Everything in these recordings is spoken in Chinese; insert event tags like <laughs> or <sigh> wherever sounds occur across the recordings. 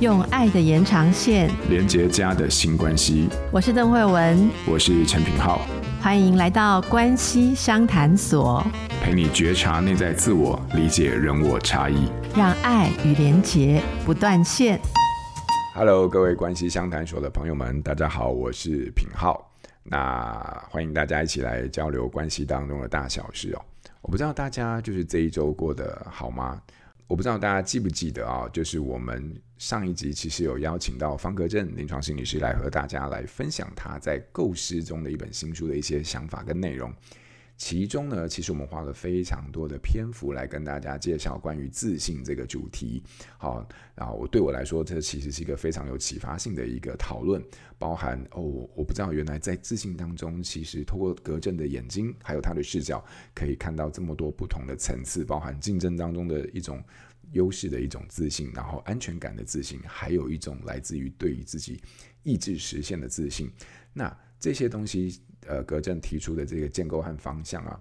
用爱的延长线连接家的新关系。我是邓惠文，我是陈品浩，欢迎来到关系商谈所，陪你觉察内在自我，理解人我差异，让爱与连结不断线。Hello，各位关系相谈所的朋友们，大家好，我是品浩。那欢迎大家一起来交流关系当中的大小事哦。我不知道大家就是这一周过得好吗？我不知道大家记不记得啊？就是我们上一集其实有邀请到方格正临床心理师来和大家来分享他在构思中的一本新书的一些想法跟内容。其中呢，其实我们花了非常多的篇幅来跟大家介绍关于自信这个主题。好，然后对我来说，这其实是一个非常有启发性的一个讨论，包含哦，我不知道原来在自信当中，其实透过格正的眼睛，还有他的视角，可以看到这么多不同的层次，包含竞争当中的一种优势的一种自信，然后安全感的自信，还有一种来自于对于自己意志实现的自信。那这些东西。呃，格正提出的这个建构和方向啊，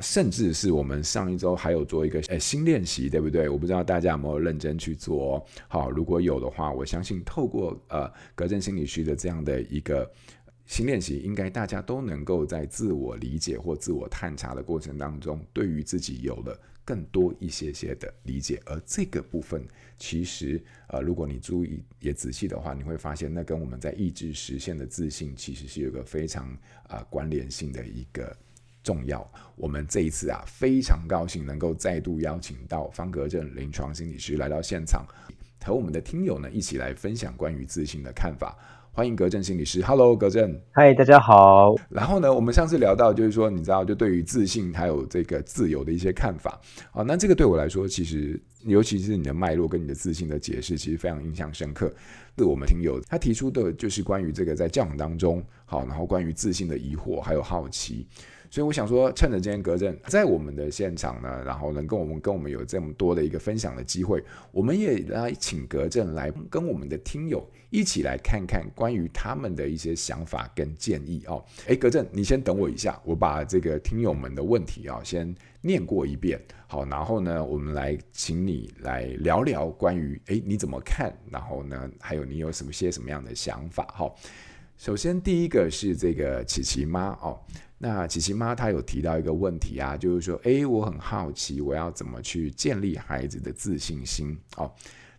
甚至是我们上一周还有做一个呃新练习，对不对？我不知道大家有没有认真去做哦。好，如果有的话，我相信透过呃格正心理师的这样的一个新练习，应该大家都能够在自我理解或自我探查的过程当中，对于自己有了更多一些些的理解。而这个部分，其实呃，如果你注意也仔细的话，你会发现，那跟我们在意志实现的自信，其实是有个非常啊、关联性的一个重要。我们这一次啊，非常高兴能够再度邀请到方格正临床心理师来到现场，和我们的听友呢一起来分享关于自信的看法。欢迎格正心理师，Hello，格正，嗨，大家好。然后呢，我们上次聊到，就是说，你知道，就对于自信还有这个自由的一些看法啊，那这个对我来说，其实尤其是你的脉络跟你的自信的解释，其实非常印象深刻。是我们听友他提出的，就是关于这个在教养当中，好，然后关于自信的疑惑还有好奇。所以我想说，趁着今天格正在我们的现场呢，然后能跟我们跟我们有这么多的一个分享的机会，我们也来请格正来跟我们的听友一起来看看关于他们的一些想法跟建议哦。诶，格正，你先等我一下，我把这个听友们的问题啊先念过一遍，好，然后呢，我们来请你来聊聊关于诶你怎么看，然后呢，还有你有什么些什么样的想法哈。首先第一个是这个琪琪妈哦。那琪琪妈她有提到一个问题啊，就是说，诶，我很好奇，我要怎么去建立孩子的自信心？哦，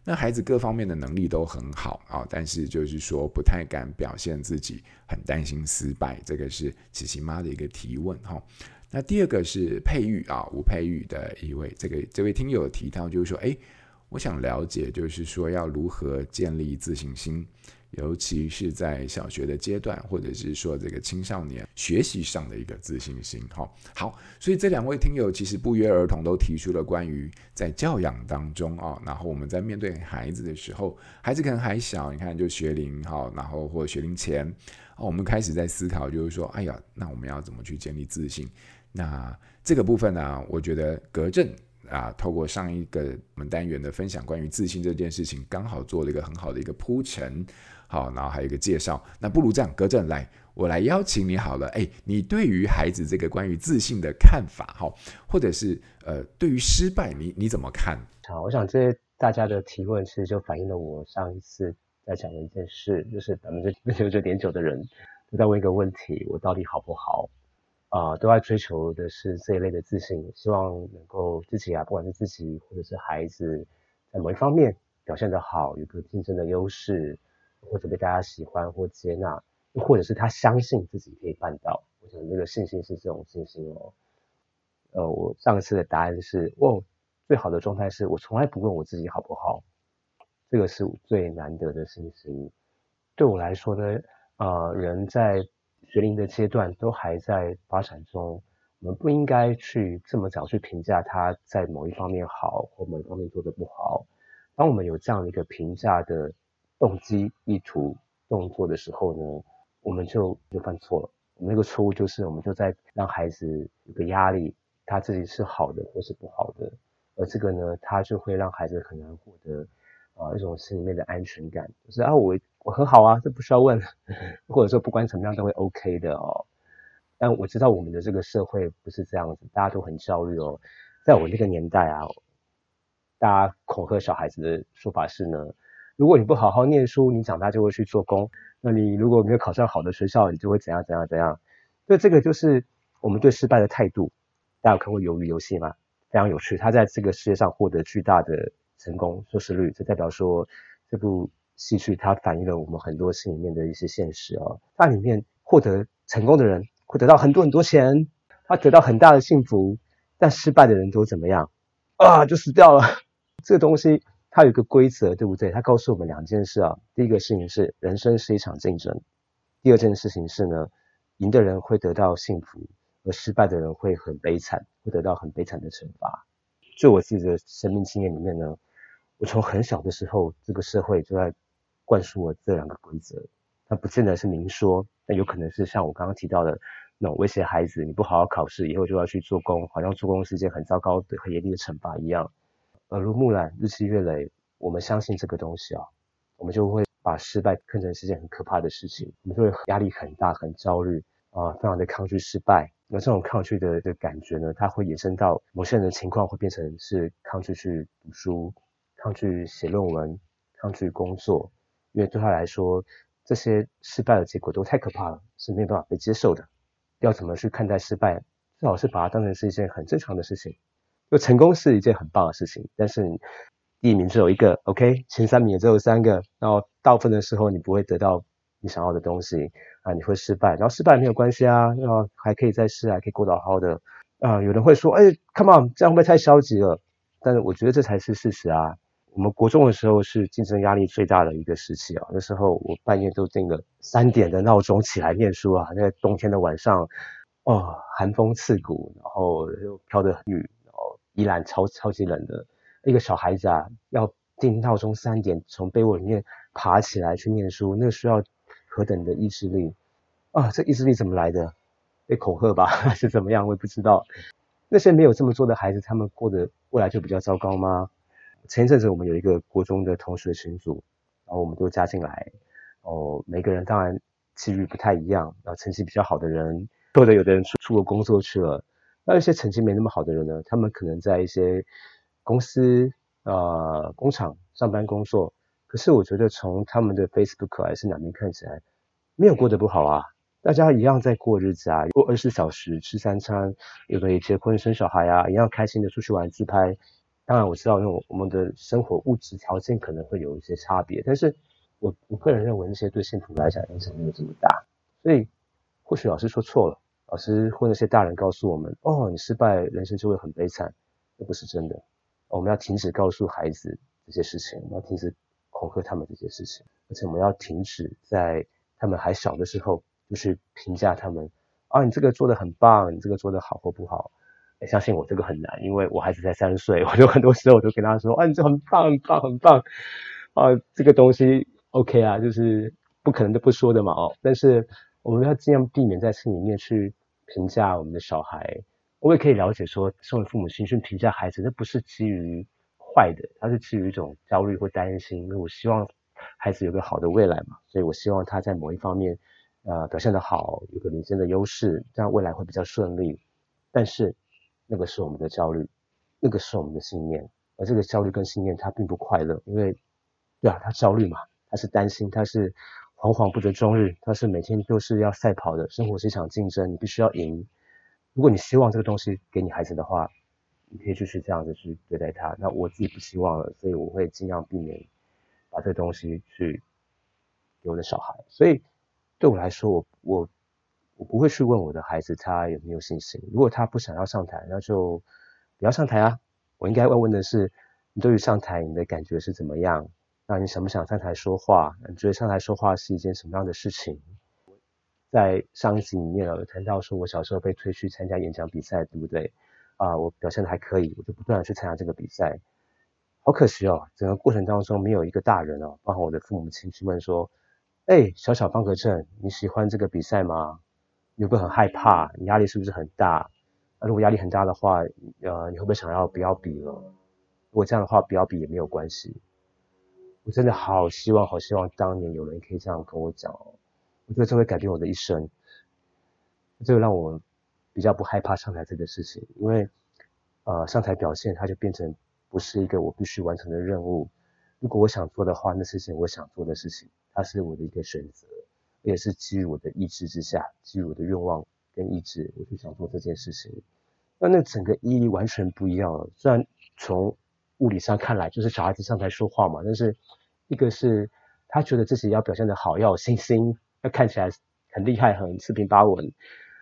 那孩子各方面的能力都很好啊，但是就是说不太敢表现自己，很担心失败。这个是琪琪妈的一个提问哈。那第二个是佩玉啊，吴佩玉的一位这个这位听友提到，就是说，诶，我想了解，就是说要如何建立自信心。尤其是在小学的阶段，或者是说这个青少年学习上的一个自信心，哈，好，所以这两位听友其实不约而同都提出了关于在教养当中啊，然后我们在面对孩子的时候，孩子可能还小，你看就学龄哈，然后或学龄前，我们开始在思考，就是说，哎呀，那我们要怎么去建立自信？那这个部分呢，我觉得格正啊，透过上一个我们单元的分享，关于自信这件事情，刚好做了一个很好的一个铺陈。好，然后还有一个介绍。那不如这样，格正来，我来邀请你好了。哎，你对于孩子这个关于自信的看法，哈，或者是呃，对于失败，你你怎么看？好，我想这些大家的提问，其实就反映了我上一次在讲的一件事，就是百分之九十九点九的人都在问一个问题：我到底好不好？啊、都在追求的是这一类的自信，希望能够自己啊，不管是自己或者是孩子，在某一方面表现得好，有个竞争的优势。或者被大家喜欢或接纳，或者是他相信自己可以办到。我想这个信心是这种信心哦。呃，我上次的答案是，哦，最好的状态是我从来不问我自己好不好。这个是最难得的信心。对我来说呢，呃，人在学龄的阶段都还在发展中，我们不应该去这么早去评价他在某一方面好或某一方面做得不好。当我们有这样的一个评价的。动机、意图、动作的时候呢，我们就就犯错了。我们那个错误就是，我们就在让孩子有个压力，他自己是好的或是不好的，而这个呢，他就会让孩子很难获得啊、一种心里面的安全感，就是啊我我很好啊，这不需要问，<laughs> 或者说不管怎么样都会 OK 的哦。但我知道我们的这个社会不是这样子，大家都很焦虑哦。在我那个年代啊，大家恐吓小孩子的说法是呢。如果你不好好念书，你长大就会去做工。那你如果没有考上好的学校，你就会怎样怎样怎样。所以这个就是我们对失败的态度。大家有看过《鱿鱼游戏》吗？非常有趣。他在这个世界上获得巨大的成功收视率，这代表说这部戏剧它反映了我们很多心里面的一些现实哦。它里面获得成功的人会得到很多很多钱，他得到很大的幸福，但失败的人都怎么样？啊，就死掉了。<laughs> 这个东西它有一个规则，对不对？它告诉我们两件事啊。第一个事情是人生是一场竞争，第二件事情是呢，赢的人会得到幸福，而失败的人会很悲惨，会得到很悲惨的惩罚。就我自己的生命经验里面呢，我从很小的时候，这个社会就在灌输我这两个规则。它不见得是明说，那有可能是像我刚刚提到的。那种威胁孩子，你不好好考试，以后就要去做工，好像做工是件很糟糕的、很严厉的惩罚一样。耳濡目染，日积月累，我们相信这个东西啊，我们就会把失败看成是件很可怕的事情，我们就会压力很大、很焦虑啊，非常的抗拒失败。那这种抗拒的的感觉呢，它会衍生到某些人的情况，会变成是抗拒去读书、抗拒写论文、抗拒工作，因为对他来说，这些失败的结果都太可怕了，是没有办法被接受的。要怎么去看待失败？最好是把它当成是一件很正常的事情。就成功是一件很棒的事情，但是第一名只有一个，OK，前三名也只有三个，然后大部分的时候你不会得到你想要的东西啊，你会失败，然后失败没有关系啊，然后还可以再试，还可以过得好好的啊。有人会说，哎，Come on，这样会不会太消极了？但是我觉得这才是事实啊。我们国中的时候是竞争压力最大的一个时期啊，那时候我半夜都定了三点的闹钟起来念书啊。那个冬天的晚上，哦，寒风刺骨，然后又飘着雨，宜兰超超级冷的，一个小孩子啊，要定闹钟三点从被窝里面爬起来去念书，那个需要何等的意志力啊！这意志力怎么来的？被恐吓吧，<laughs> 还是怎么样？我也不知道。那些没有这么做的孩子，他们过的未来就比较糟糕吗？前一阵子我们有一个国中的同学群组，然后我们都加进来，哦，每个人当然机遇不太一样，然后成绩比较好的人，或者有的人出出国工作去了，那一些成绩没那么好的人呢，他们可能在一些公司呃工厂上班工作，可是我觉得从他们的 Facebook 还是哪边看起来，没有过得不好啊，大家一样在过日子啊，过二十四小时吃三餐，有的也结婚生小孩啊，一样开心的出去玩自拍。当然我知道，因为我们的生活物质条件可能会有一些差别，但是我我个人认为那些对幸福来讲影响没有这么大。所以或许老师说错了，老师或那些大人告诉我们，哦，你失败，人生就会很悲惨，这不是真的。我们要停止告诉孩子这些事情，我们要停止恐吓他们这些事情，而且我们要停止在他们还小的时候就去评价他们，啊，你这个做得很棒，你这个做得好或不好。相信我，这个很难，因为我孩子才三岁，我就很多时候我就跟他说：“啊，你这很棒，很棒，很棒啊！这个东西 OK 啊，就是不可能都不说的嘛哦。但是我们要尽量避免在心里面去评价我们的小孩。我也可以了解说，身为父母亲去评价孩子，那不是基于坏的，他是基于一种焦虑或担心。因为我希望孩子有个好的未来嘛，所以我希望他在某一方面呃表现得好，有个领先的优势，这样未来会比较顺利。但是。那个是我们的焦虑，那个是我们的信念，而这个焦虑跟信念它并不快乐，因为，对啊，他焦虑嘛，他是担心，他是惶惶不得终日，他是每天都是要赛跑的，生活是一场竞争，你必须要赢。如果你希望这个东西给你孩子的话，你可以就是这样子去对待他。那我自己不希望了，所以我会尽量避免把这个东西去给我的小孩。所以对我来说，我我。我不会去问我的孩子他有没有信心。如果他不想要上台，那就不要上台啊。我应该问问的是，你对于上台你的感觉是怎么样？那你想不想上台说话？你觉得上台说话是一件什么样的事情？在上一集里面有谈到说，我小时候被推去参加演讲比赛，对不对？啊，我表现的还可以，我就不断的去参加这个比赛。好可惜哦，整个过程当中没有一个大人哦，包括我的父母亲去问说，哎，小小方格正，你喜欢这个比赛吗？你会不会很害怕？你压力是不是很大？那如果压力很大的话，呃，你会不会想要不要比了？如果这样的话，不要比也没有关系。我真的好希望，好希望当年有人可以这样跟我讲哦。我觉得这会改变我的一生。这个让我比较不害怕上台这个事情，因为呃，上台表现它就变成不是一个我必须完成的任务。如果我想做的话，那是件我想做的事情，它是我的一个选择，也是基于我的意志之下，基于我的愿望跟意志，我就想做这件事情。那那整个意义完全不一样了。虽然从物理上看来，就是小孩子上台说话嘛，但是一个是他觉得自己要表现得好，要有信心，要看起来很厉害，很四平八稳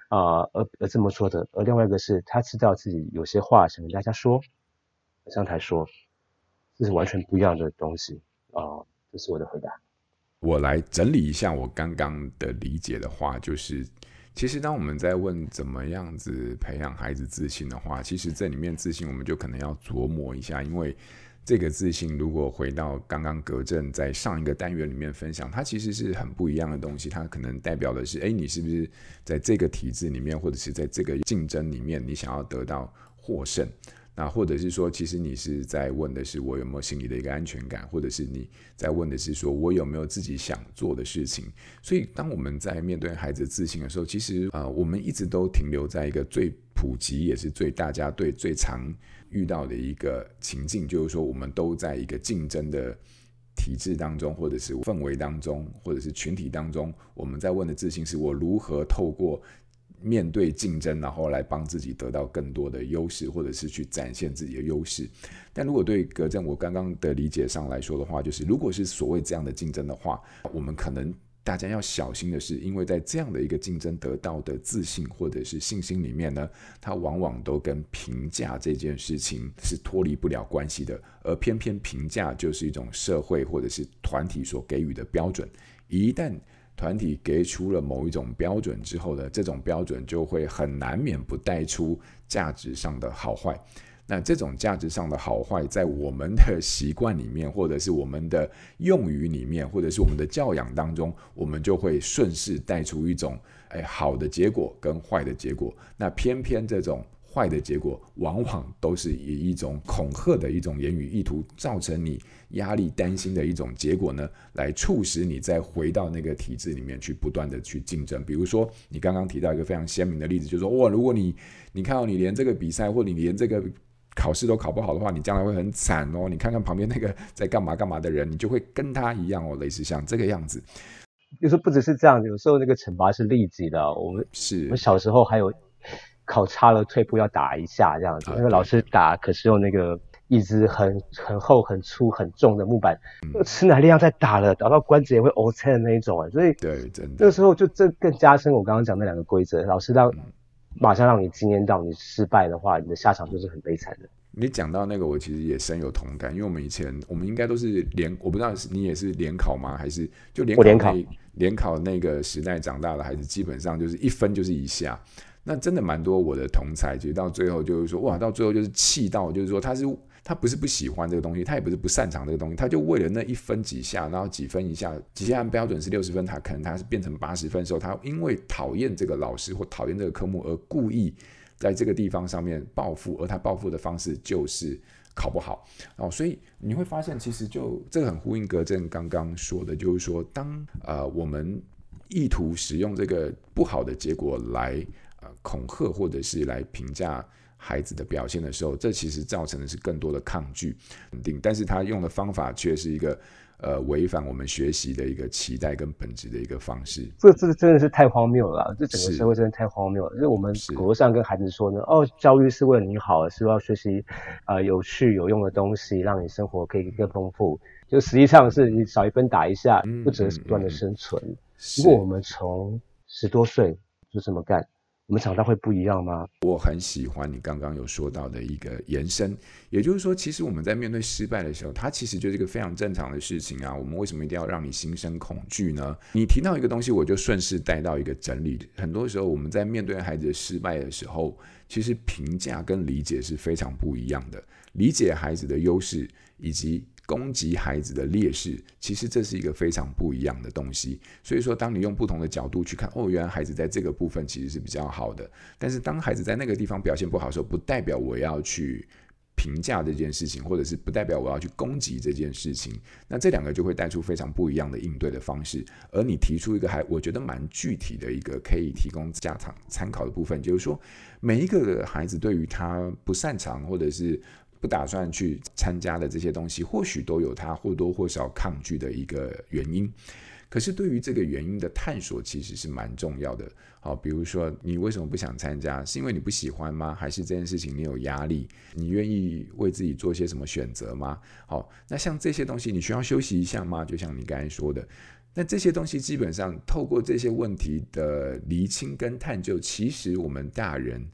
啊，而而这么说的。而另外一个是他知道自己有些话想跟大家说，上台说，这是完全不一样的东西啊。这是我的回答。我来整理一下我刚刚的理解的话，就是。其实，当我们在问怎么样子培养孩子自信的话，其实这里面自信我们就可能要琢磨一下，因为这个自信如果回到刚刚格正在上一个单元里面分享，它其实是很不一样的东西。它可能代表的是，哎，你是不是在这个体制里面，或者是在这个竞争里面，你想要得到获胜？那或者是说，其实你是在问的是我有没有心里的一个安全感，或者是你在问的是说我有没有自己想做的事情。所以，当我们在面对孩子自信的时候，其实呃，我们一直都停留在一个最普及也是最大家对最常遇到的一个情境，就是说我们都在一个竞争的体制当中，或者是氛围当中，或者是群体当中，我们在问的自信是我如何透过。面对竞争，然后来帮自己得到更多的优势，或者是去展现自己的优势。但如果对格正我刚刚的理解上来说的话，就是如果是所谓这样的竞争的话，我们可能大家要小心的是，因为在这样的一个竞争得到的自信或者是信心里面呢，它往往都跟评价这件事情是脱离不了关系的，而偏偏评价就是一种社会或者是团体所给予的标准，一旦团体给出了某一种标准之后呢，这种标准就会很难免不带出价值上的好坏。那这种价值上的好坏，在我们的习惯里面，或者是我们的用语里面，或者是我们的教养当中，我们就会顺势带出一种，哎，好的结果跟坏的结果。那偏偏这种。坏的结果往往都是以一种恐吓的一种言语意图，造成你压力、担心的一种结果呢，来促使你再回到那个体制里面去，不断的去竞争。比如说，你刚刚提到一个非常鲜明的例子，就是说，哇，如果你你看到你连这个比赛或你连这个考试都考不好的话，你将来会很惨哦。你看看旁边那个在干嘛干嘛的人，你就会跟他一样哦，类似像这个样子。有时候不只是这样，有时候那个惩罚是立即的。我们是我们小时候还有。考差了，退步要打一下这样子。那个老师打，可是用那个一支很很厚、很粗、很重的木板，嗯、吃奶力量在打了，打到关节也会 O 陷的那一种啊。所以，对，真的。那个时候就这更加深我刚刚讲那两个规则。老师让、嗯、马上让你惊艳到，你失败的话，你的下场就是很悲惨的。你讲到那个，我其实也深有同感，因为我们以前我们应该都是联，我不知道是你也是联考吗？还是就联考那联考，联考那个时代长大的孩子，基本上就是一分就是一下。那真的蛮多，我的同才其实到最后就是说，哇，到最后就是气到，就是说他是他不是不喜欢这个东西，他也不是不擅长这个东西，他就为了那一分几下，然后几分一下，极限标准是六十分，他可能他是变成八十分的时候，他因为讨厌这个老师或讨厌这个科目而故意在这个地方上面报复，而他报复的方式就是考不好哦，所以你会发现，其实就这个很呼应格正刚刚说的，就是说当呃我们意图使用这个不好的结果来。恐吓或者是来评价孩子的表现的时候，这其实造成的是更多的抗拒、肯定，但是他用的方法却是一个呃违反我们学习的一个期待跟本质的一个方式。这这真的是太荒谬了，这整个社会真的太荒谬了。就是我们口头上跟孩子说呢，哦，教育是为了你好，是要学习啊、呃、有趣有用的东西，让你生活可以更丰富。就实际上是你少一分打一下，不只是不断的生存。嗯嗯嗯、如果我们从十多岁就这么干。我们长大会不一样吗？我很喜欢你刚刚有说到的一个延伸，也就是说，其实我们在面对失败的时候，它其实就是一个非常正常的事情啊。我们为什么一定要让你心生恐惧呢？你提到一个东西，我就顺势带到一个整理。很多时候，我们在面对孩子的失败的时候，其实评价跟理解是非常不一样的。理解孩子的优势以及。攻击孩子的劣势，其实这是一个非常不一样的东西。所以说，当你用不同的角度去看，哦，原来孩子在这个部分其实是比较好的。但是，当孩子在那个地方表现不好的时候，不代表我要去评价这件事情，或者是不代表我要去攻击这件事情。那这两个就会带出非常不一样的应对的方式。而你提出一个还我觉得蛮具体的一个可以提供家长参考的部分，就是说，每一个孩子对于他不擅长或者是。不打算去参加的这些东西，或许都有他或多或少抗拒的一个原因。可是对于这个原因的探索，其实是蛮重要的。好，比如说你为什么不想参加？是因为你不喜欢吗？还是这件事情你有压力？你愿意为自己做些什么选择吗？好，那像这些东西，你需要休息一下吗？就像你刚才说的，那这些东西基本上透过这些问题的厘清跟探究，其实我们大人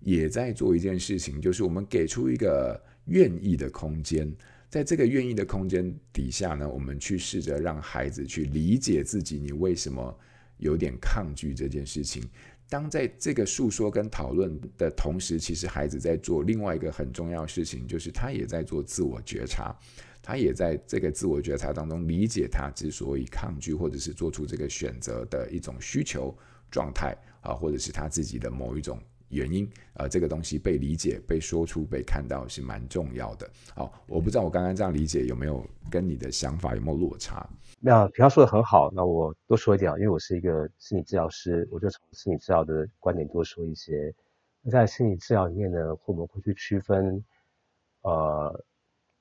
也在做一件事情，就是我们给出一个愿意的空间。在这个愿意的空间底下呢，我们去试着让孩子去理解自己，你为什么有点抗拒这件事情。当在这个诉说跟讨论的同时，其实孩子在做另外一个很重要的事情，就是他也在做自我觉察，他也在这个自我觉察当中理解他之所以抗拒或者是做出这个选择的一种需求状态啊，或者是他自己的某一种。原因，呃，这个东西被理解、被说出、被看到是蛮重要的。好，我不知道我刚刚这样理解有没有跟你的想法有没有落差？那平常说的很好，那我多说一点，因为我是一个心理治疗师，我就从心理治疗的观点多说一些。那在心理治疗里面呢，我们会去区分，呃，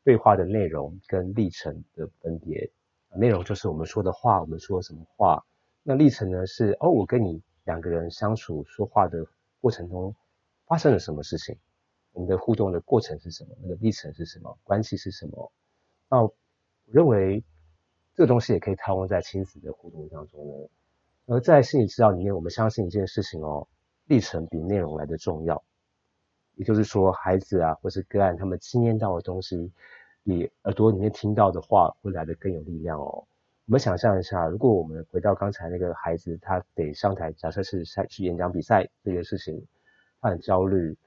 对话的内容跟历程的分别。内容就是我们说的话，我们说什么话。那历程呢是，哦，我跟你两个人相处说话的。过程中发生了什么事情？我们的互动的过程是什么？那个历程是什么？关系是什么？那我认为这个东西也可以套用在亲子的互动当中呢。而在心理治疗里面，我们相信一件事情哦，历程比内容来的重要。也就是说，孩子啊，或是个案，他们经验到的东西，比耳朵里面听到的话会来得更有力量哦。我们想象一下，如果我们回到刚才那个孩子，他得上台，假设是赛去演讲比赛这件事情，他很焦虑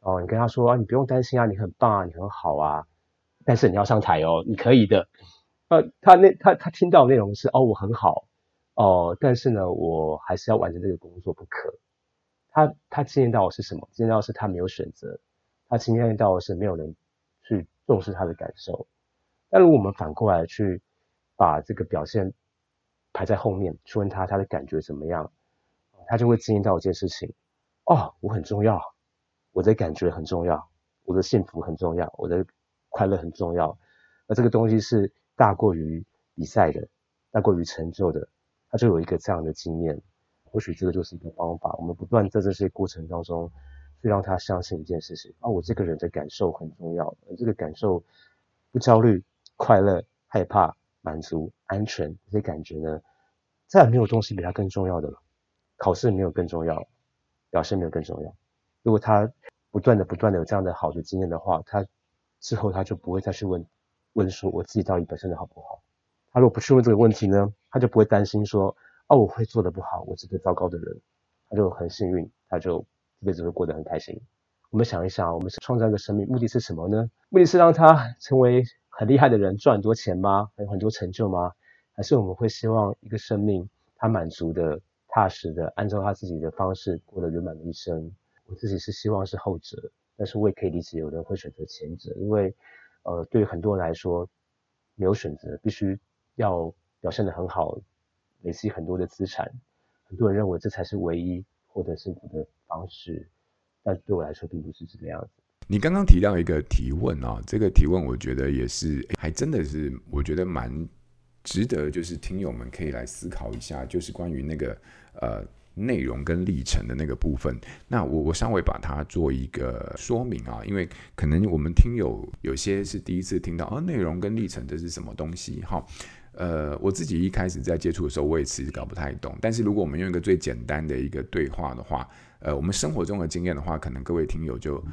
哦。你跟他说啊，你不用担心啊，你很棒啊，你很好啊，但是你要上台哦，你可以的。呃，他那他他听到的内容是哦，我很好哦，但是呢，我还是要完成这个工作不可。他他经验到的是什么？经验到的是他没有选择，他经验到的是没有人去重视他的感受。但如果我们反过来去。把这个表现排在后面，去问他他的感觉怎么样，他就会经验到一件事情，哦，我很重要，我的感觉很重要，我的幸福很重要，我的快乐很重要，而这个东西是大过于比赛的，大过于成就的，他就有一个这样的经验，或许这个就是一个方法，我们不断在这些过程当中去让他相信一件事情，啊、我这个人的感受很重要，这个感受不焦虑、快乐、害怕。满足、安全这些感觉呢，再也没有东西比它更重要的了。考试没有更重要，表现没有更重要。如果他不断的、不断的有这样的好的经验的话，他之后他就不会再去问问说我自己到底表现的好不好。他如果不去问这个问题呢，他就不会担心说哦，我会做的不好，我是个糟糕的人。他就很幸运，他就这辈子会过得很开心。我们想一想，我们是创造一个生命，目的是什么呢？目的是让他成为。很厉害的人赚很多钱吗？还有很多成就吗？还是我们会希望一个生命他满足的、踏实的，按照他自己的方式过得圆满的一生？我自己是希望是后者，但是我也可以理解有人会选择前者，因为呃，对于很多人来说，没有选择，必须要表现得很好，累积很多的资产。很多人认为这才是唯一获得幸福的方式，但对我来说并不是这个样子。你刚刚提到一个提问啊，这个提问我觉得也是，还真的是我觉得蛮值得，就是听友们可以来思考一下，就是关于那个呃内容跟历程的那个部分。那我我稍微把它做一个说明啊，因为可能我们听友有些是第一次听到啊，内容跟历程这是什么东西？哈，呃，我自己一开始在接触的时候，我也其实搞不太懂。但是如果我们用一个最简单的一个对话的话，呃，我们生活中的经验的话，可能各位听友就。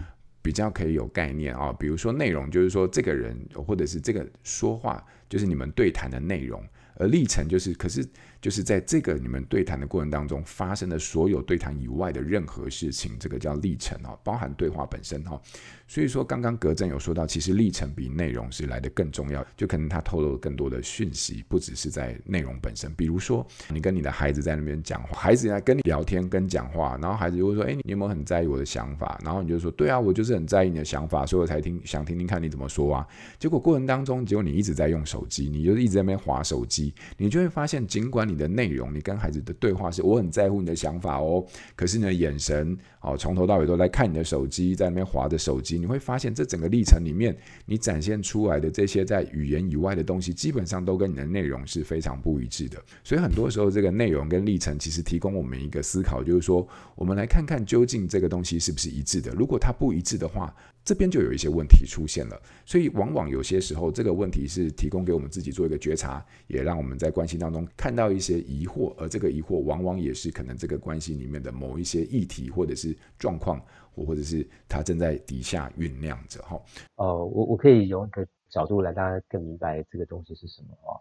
比较可以有概念啊，比如说内容，就是说这个人或者是这个说话，就是你们对谈的内容，而历程就是，可是。就是在这个你们对谈的过程当中发生的所有对谈以外的任何事情，这个叫历程哦，包含对话本身哈。所以说，刚刚格正有说到，其实历程比内容是来的更重要，就可能他透露了更多的讯息，不只是在内容本身。比如说，你跟你的孩子在那边讲话，孩子在跟你聊天跟讲话，然后孩子就会说：“哎，你有没有很在意我的想法？”然后你就说：“对啊，我就是很在意你的想法，所以我才听想听听看你怎么说啊。”结果过程当中，结果你一直在用手机，你就一直在那边滑手机。你就会发现，尽管你的内容，你跟孩子的对话是我很在乎你的想法哦，可是你的眼神哦，从头到尾都在看你的手机，在那边划着手机，你会发现这整个历程里面，你展现出来的这些在语言以外的东西，基本上都跟你的内容是非常不一致的。所以很多时候，这个内容跟历程其实提供我们一个思考，就是说，我们来看看究竟这个东西是不是一致的。如果它不一致的话，这边就有一些问题出现了。所以往往有些时候，这个问题是提供给我们自己做一个觉察，也让我们在关系当中看到一些疑惑，而这个疑惑往往也是可能这个关系里面的某一些议题或者是状况，或或者是它正在底下酝酿着哈。呃，我我可以用一个角度来大家更明白这个东西是什么哦。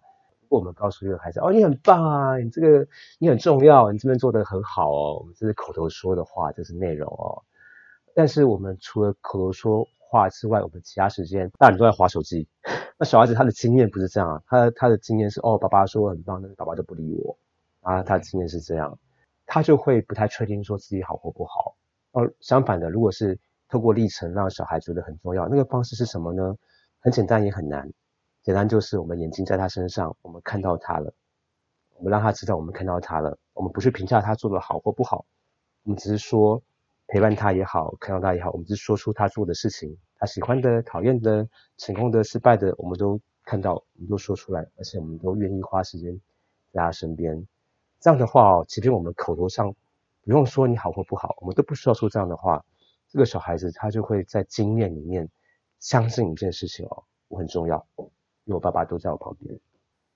我们告诉一个孩子，哦，你很棒啊，你这个你很重要，你这边做得很好哦，我们这是口头说的话，这是内容哦。但是我们除了口头说话之外，我们其他时间大人都在划手机。<laughs> 那小孩子他的经验不是这样啊，他他的经验是哦，爸爸说我很棒，但是爸爸都不理我啊，他经验是这样，他就会不太确定说自己好或不好。而相反的，如果是透过历程让小孩觉得很重要，那个方式是什么呢？很简单也很难。简单就是我们眼睛在他身上，我们看到他了，我们让他知道我们看到他了。我们不去评价他做的好或不好，我们只是说。陪伴他也好，看到他也好，我们就说出他做的事情，他喜欢的、讨厌的、成功的、失败的，我们都看到，我们都说出来，而且我们都愿意花时间在他身边。这样的话哦，即便我们口头上不用说你好或不好，我们都不需要说这样的话，这个小孩子他就会在经验里面相信一件事情哦，我很重要，因为我爸爸都在我旁边。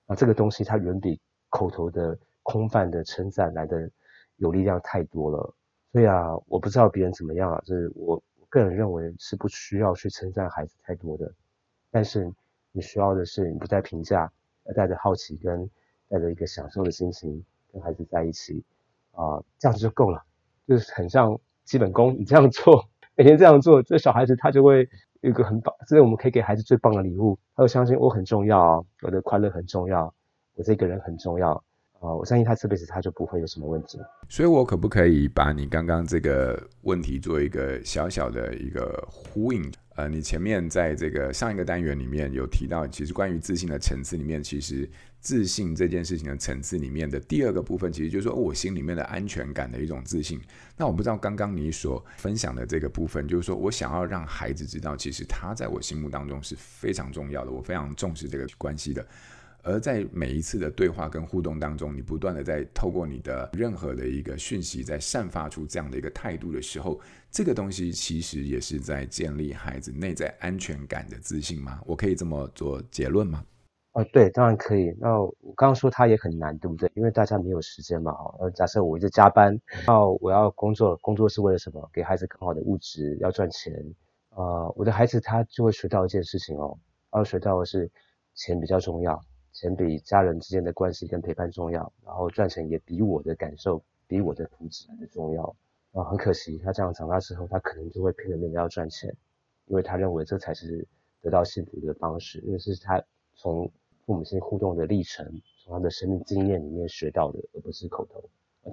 啊，这个东西它远比口头的空泛的称赞来的有力量太多了。对啊，我不知道别人怎么样啊，就是我个人认为是不需要去称赞孩子太多的，但是你需要的是你不再评价，而带着好奇跟带着一个享受的心情跟孩子在一起啊、这样子就够了，就是很像基本功，你这样做，每天这样做，这小孩子他就会有一个很棒，这是我们可以给孩子最棒的礼物，他会相信我很重要啊，我的快乐很重要，我这个人很重要。哦，我相信他这辈子他就不会有什么问题。所以，我可不可以把你刚刚这个问题做一个小小的一个呼应？呃，你前面在这个上一个单元里面有提到，其实关于自信的层次里面，其实自信这件事情的层次里面的第二个部分，其实就是说我心里面的安全感的一种自信。那我不知道刚刚你所分享的这个部分，就是说我想要让孩子知道，其实他在我心目当中是非常重要的，我非常重视这个关系的。而在每一次的对话跟互动当中，你不断的在透过你的任何的一个讯息，在散发出这样的一个态度的时候，这个东西其实也是在建立孩子内在安全感的自信吗？我可以这么做结论吗？啊，对，当然可以。那我刚刚说他也很难，对不对？因为大家没有时间嘛。哈，假设我一直加班，那我要工作，工作是为了什么？给孩子更好的物质，要赚钱。啊，呃，我的孩子他就会学到一件事情哦，要学到的是钱比较重要。钱比家人之间的关系跟陪伴重要，然后赚钱也比我的感受、比我的福祉来的重要。啊，很可惜，他这样长大之后，他可能就会拼了命的要赚钱，因为他认为这才是得到幸福的方式，因为是他从父母亲互动的历程，从他的生命经验里面学到的，而不是口头。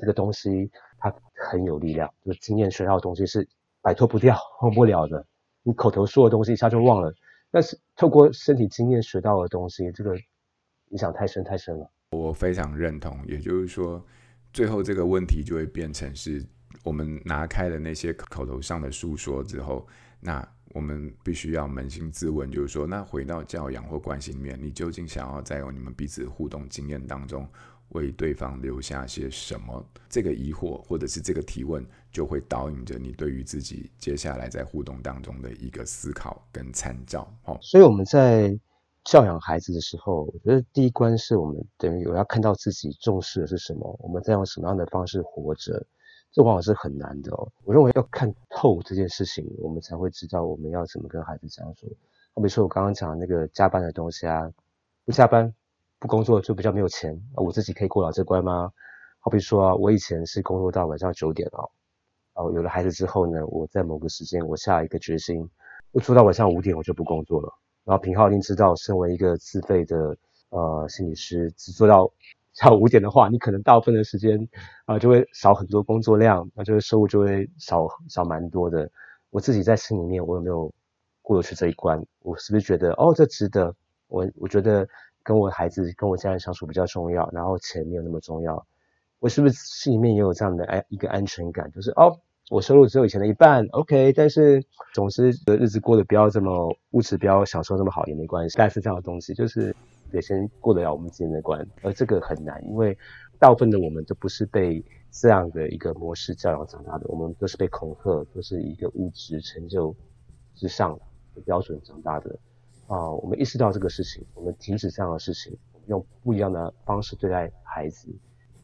这个东西它很有力量，就是经验学到的东西是摆脱不掉、忘不了的。你口头说的东西一下就忘了，但是透过身体经验学到的东西，这个。影响太深太深了，我非常认同。也就是说，最后这个问题就会变成是我们拿开了那些口头上的诉说之后，那我们必须要扪心自问，就是说，那回到教养或关系里面，你究竟想要在你们彼此互动经验当中为对方留下些什么？这个疑惑或者是这个提问，就会导引着你对于自己接下来在互动当中的一个思考跟参照。哦，所以我们在。教养孩子的时候，我觉得第一关是我们等于我要看到自己重视的是什么，我们在用什么样的方式活着，这往往是很难的哦。我认为要看透这件事情，我们才会知道我们要怎么跟孩子相处。好比说我刚刚讲的那个加班的东西啊，不加班不工作就比较没有钱啊，我自己可以过了这关吗？好比说啊，我以前是工作到晚上九点哦，哦，有了孩子之后呢，我在某个时间我下一个决心，我做到晚上五点我就不工作了。然后平浩一定知道，身为一个自费的呃心理师，只做到下午五点的话，你可能大部分的时间啊、就会少很多工作量，那就是收入就会少少蛮多的。我自己在心里面，我有没有过得去这一关？我是不是觉得哦这值得？我我觉得跟我孩子、跟我家人相处比较重要，然后钱没有那么重要。我是不是心里面也有这样的安一个安全感？就是哦，我收入只有以前的一半，OK，但是总之日子过得不要这么物质，不要享受这么好也没关系。但是这样的东西，就是得先过得了我们之间的关，而这个很难，因为大部分的我们都不是被这样的一个模式教养长大的，我们都是被恐吓，都是一个物质成就之上的标准长大的。啊、我们意识到这个事情，我们停止这样的事情，用不一样的方式对待孩子。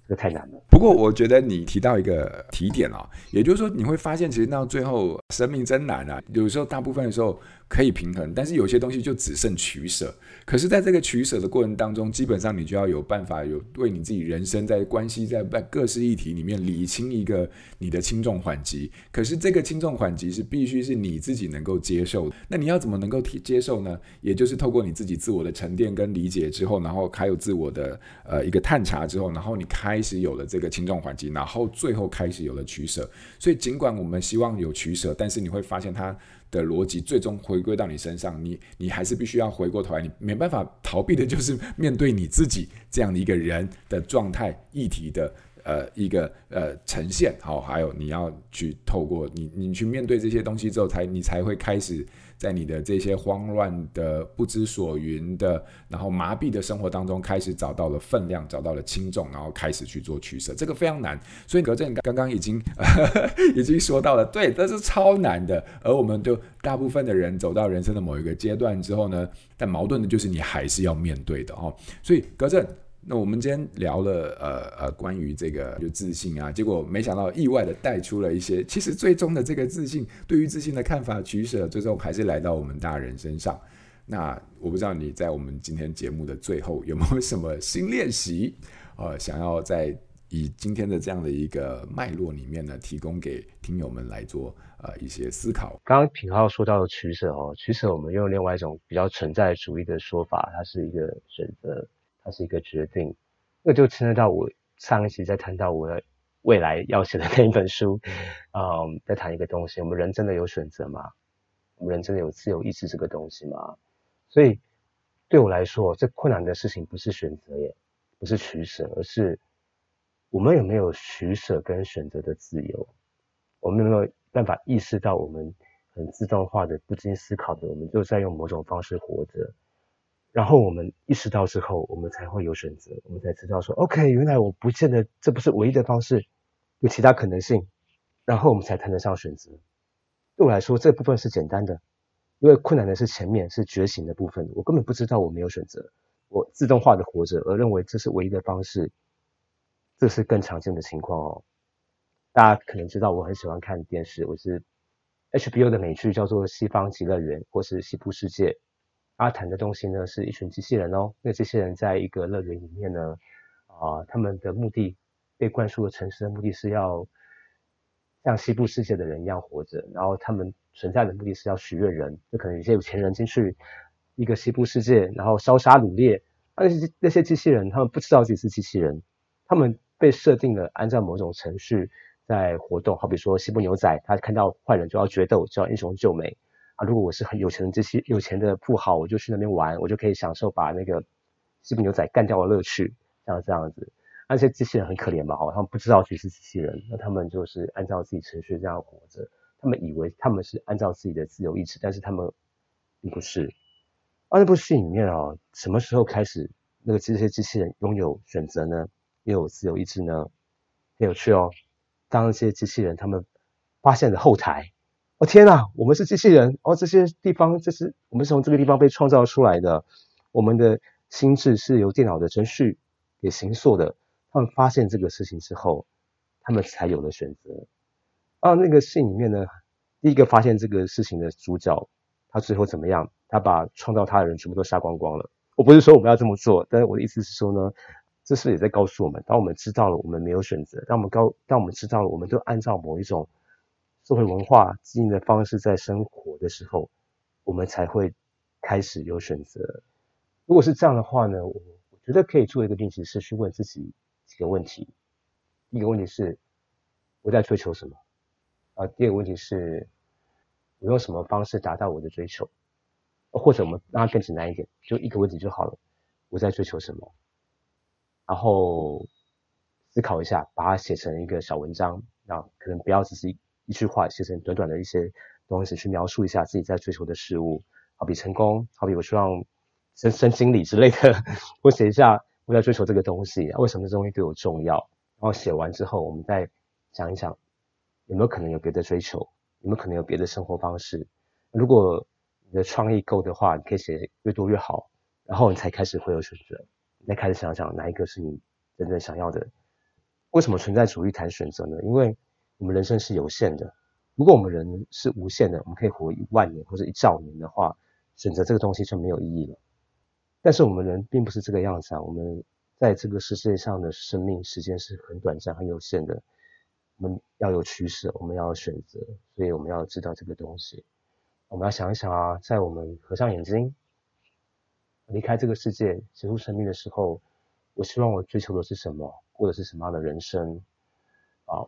这太难了。不过，我觉得你提到一个提点啊，也就是说，你会发现，其实到最后，生命真难啊。有时候，大部分的时候可以平衡，但是有些东西就只剩取舍。可是，在这个取舍的过程当中，基本上你就要有办法，有为你自己人生在关系在各式议题里面理清一个你的轻重缓急。可是，这个轻重缓急是必须是你自己能够接受的。那你要怎么能够接受呢？也就是透过你自己自我的沉淀跟理解之后，然后还有自我的呃一个探查之后，然后你开开始有了这个轻重缓急，然后最后开始有了取舍。所以，尽管我们希望有取舍，但是你会发现它。的逻辑最终回归到你身上，你你还是必须要回过头来，你没办法逃避的，就是面对你自己这样的一个人的状态议题的呃一个呃呈现，好，还有你要去透过你你去面对这些东西之后，才你才会开始。在你的这些慌乱的、不知所云的、然后麻痹的生活当中，开始找到了分量，找到了轻重，然后开始去做取舍，这个非常难。所以格正刚刚已经已经说到了，对，这是超难的。而我们就大部分的人走到人生的某一个阶段之后呢，但矛盾的就是你还是要面对的哦。所以格正。那我们今天聊了呃呃关于这个就自信啊，结果没想到意外的带出了一些，其实最终的这个自信对于自信的看法取舍，最终还是来到我们大人身上。那我不知道你在我们今天节目的最后有没有什么新练习，呃，想要在以今天的这样的一个脉络里面呢，提供给听友们来做呃一些思考。刚刚品皓说到的取舍哦，取舍我们用另外一种比较存在主义的说法，它是一个选择。它是一个决定，那就牵扯到我上一期在谈到我的未来要写的 <laughs> 那一本书，嗯，在谈一个东西：我们人真的有选择吗？我们人真的有自由意志这个东西吗？所以对我来说，最困难的事情不是选择耶，不是取舍，而是我们有没有取舍跟选择的自由？我们有没有办法意识到，我们很自动化的、不经思考的，我们就在用某种方式活着？然后我们意识到之后，我们才会有选择，我们才知道说，OK，原来我不见得这不是唯一的方式，有其他可能性，然后我们才谈得上选择。对我来说，这部分是简单的，因为困难的是前面是觉醒的部分，我根本不知道我没有选择，我自动化的活着，而认为这是唯一的方式，这是更常见的情况哦。大家可能知道，我很喜欢看电视，我是 HBO 的美剧叫做《西方极乐园》或是《西部世界》。阿谈的东西呢，是一群机器人哦。那这些人在一个乐园里面呢，啊、他们的目的被灌输的城市的目的是要像西部世界的人一样活着，然后他们存在的目的是要取悦人，就可能有些有钱人进去一个西部世界，然后烧杀掳掠。那些那些机器人，他们不知道自己是机器人，他们被设定了按照某种程序在活动。好比说西部牛仔，他看到坏人就要决斗，就要英雄救美。啊，如果我是很有钱的这些有钱的富豪，我就去那边玩，我就可以享受把那个西部牛仔干掉的乐趣，像这样子。那些机器人很可怜吧？哈，他们不知道自己是机器人，那他们就是按照自己程序这样活着。他们以为他们是按照自己的自由意志，但是他们并不是。啊，那部戏里面啊，什么时候开始那个这些机器人拥有选择呢？又有自由意志呢？很有趣哦。当那些机器人他们发现了后台。天呐，我们是机器人哦！这些地方，这是我们是从这个地方被创造出来的。我们的心智是由电脑的程序给形塑的。他们发现这个事情之后，他们才有了选择。啊，那个戏里面呢，第一个发现这个事情的主角，他最后怎么样？他把创造他的人全部都杀光光了。我不是说我们要这么做，但是我的意思是说呢，这是也在告诉我们：当我们知道了我们没有选择，当我们高，当我们知道了我们都按照某一种。社会文化基因的方式在生活的时候，我们才会开始有选择。如果是这样的话呢，我我觉得可以做一个练习，是去问自己几个问题。第一个问题是我在追求什么？啊，第二个问题是我用什么方式达到我的追求？或者我们让它更简单一点，就一个问题就好了。我在追求什么，然后思考一下，把它写成一个小文章，那可能不要只是一句话，写成短短的一些东西去描述一下自己在追求的事物，好比成功，好比我希望升升经理之类的，我写一下我在追求这个东西，为什么这东西对我重要？然后写完之后，我们再想一想，有没有可能有别的追求，有没有可能有别的生活方式？如果你的创意够的话，你可以写越多越好。然后你才开始会有选择，你再开始想想哪一个是你真正想要的。为什么存在主义谈选择呢？因为我们人生是有限的。如果我们人是无限的，我们可以活一万年或者一兆年的话，选择这个东西就没有意义了。但是我们人并不是这个样子啊，我们在这个世界上的生命时间是很短暂、很有限的。我们要有取舍，我们要选择，所以我们要知道这个东西。我们要想一想啊，在我们合上眼睛。离开这个世界，结束生命的时候，我希望我追求的是什么，过的是什么样的人生？啊，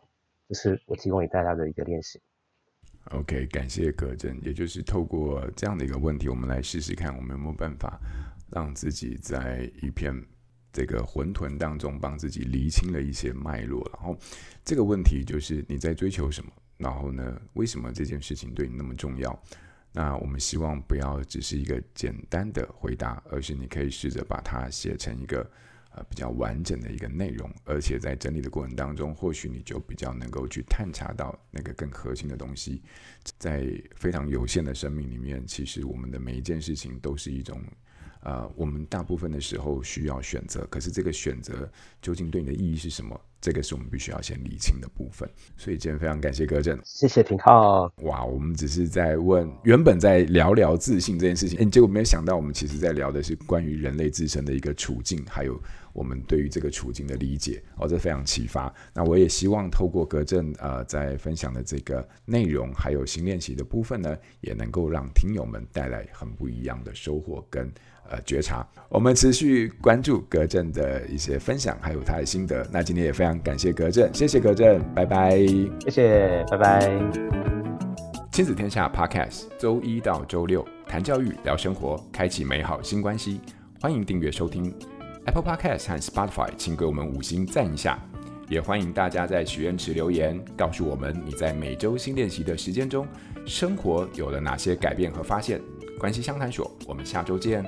这是我提供给大家的一个练习。OK，感谢葛正，也就是透过这样的一个问题，我们来试试看，我们有没有办法让自己在一片这个混沌当中，帮自己厘清了一些脉络。然后这个问题就是你在追求什么？然后呢，为什么这件事情对你那么重要？那我们希望不要只是一个简单的回答，而是你可以试着把它写成一个比较完整的一个内容，而且在整理的过程当中，或许你就比较能够去探查到那个更核心的东西。在非常有限的生命里面，其实我们的每一件事情都是一种。呃，我们大部分的时候需要选择，可是这个选择究竟对你的意义是什么？这个是我们必须要先理清的部分。所以今天非常感谢葛正，谢谢廷浩。哇，我们只是在问，原本在聊聊自信这件事情，诶，结果没有想到，我们其实在聊的是关于人类自身的一个处境，还有我们对于这个处境的理解。哦，这非常启发。那我也希望透过葛正呃在分享的这个内容，还有新练习的部分呢，也能够让听友们带来很不一样的收获跟。呃，觉察，我们持续关注格正的一些分享，还有他的心得。那今天也非常感谢格正，谢谢格正，拜拜，谢谢，拜拜。亲子天下 Podcast，周一到周六谈教育、聊生活，开启美好新关系。欢迎订阅收听 Apple Podcast 和 Spotify，请给我们五星赞一下。也欢迎大家在许愿池留言，告诉我们你在每周新练习的时间中，生活有了哪些改变和发现。关系相谈所，我们下周见。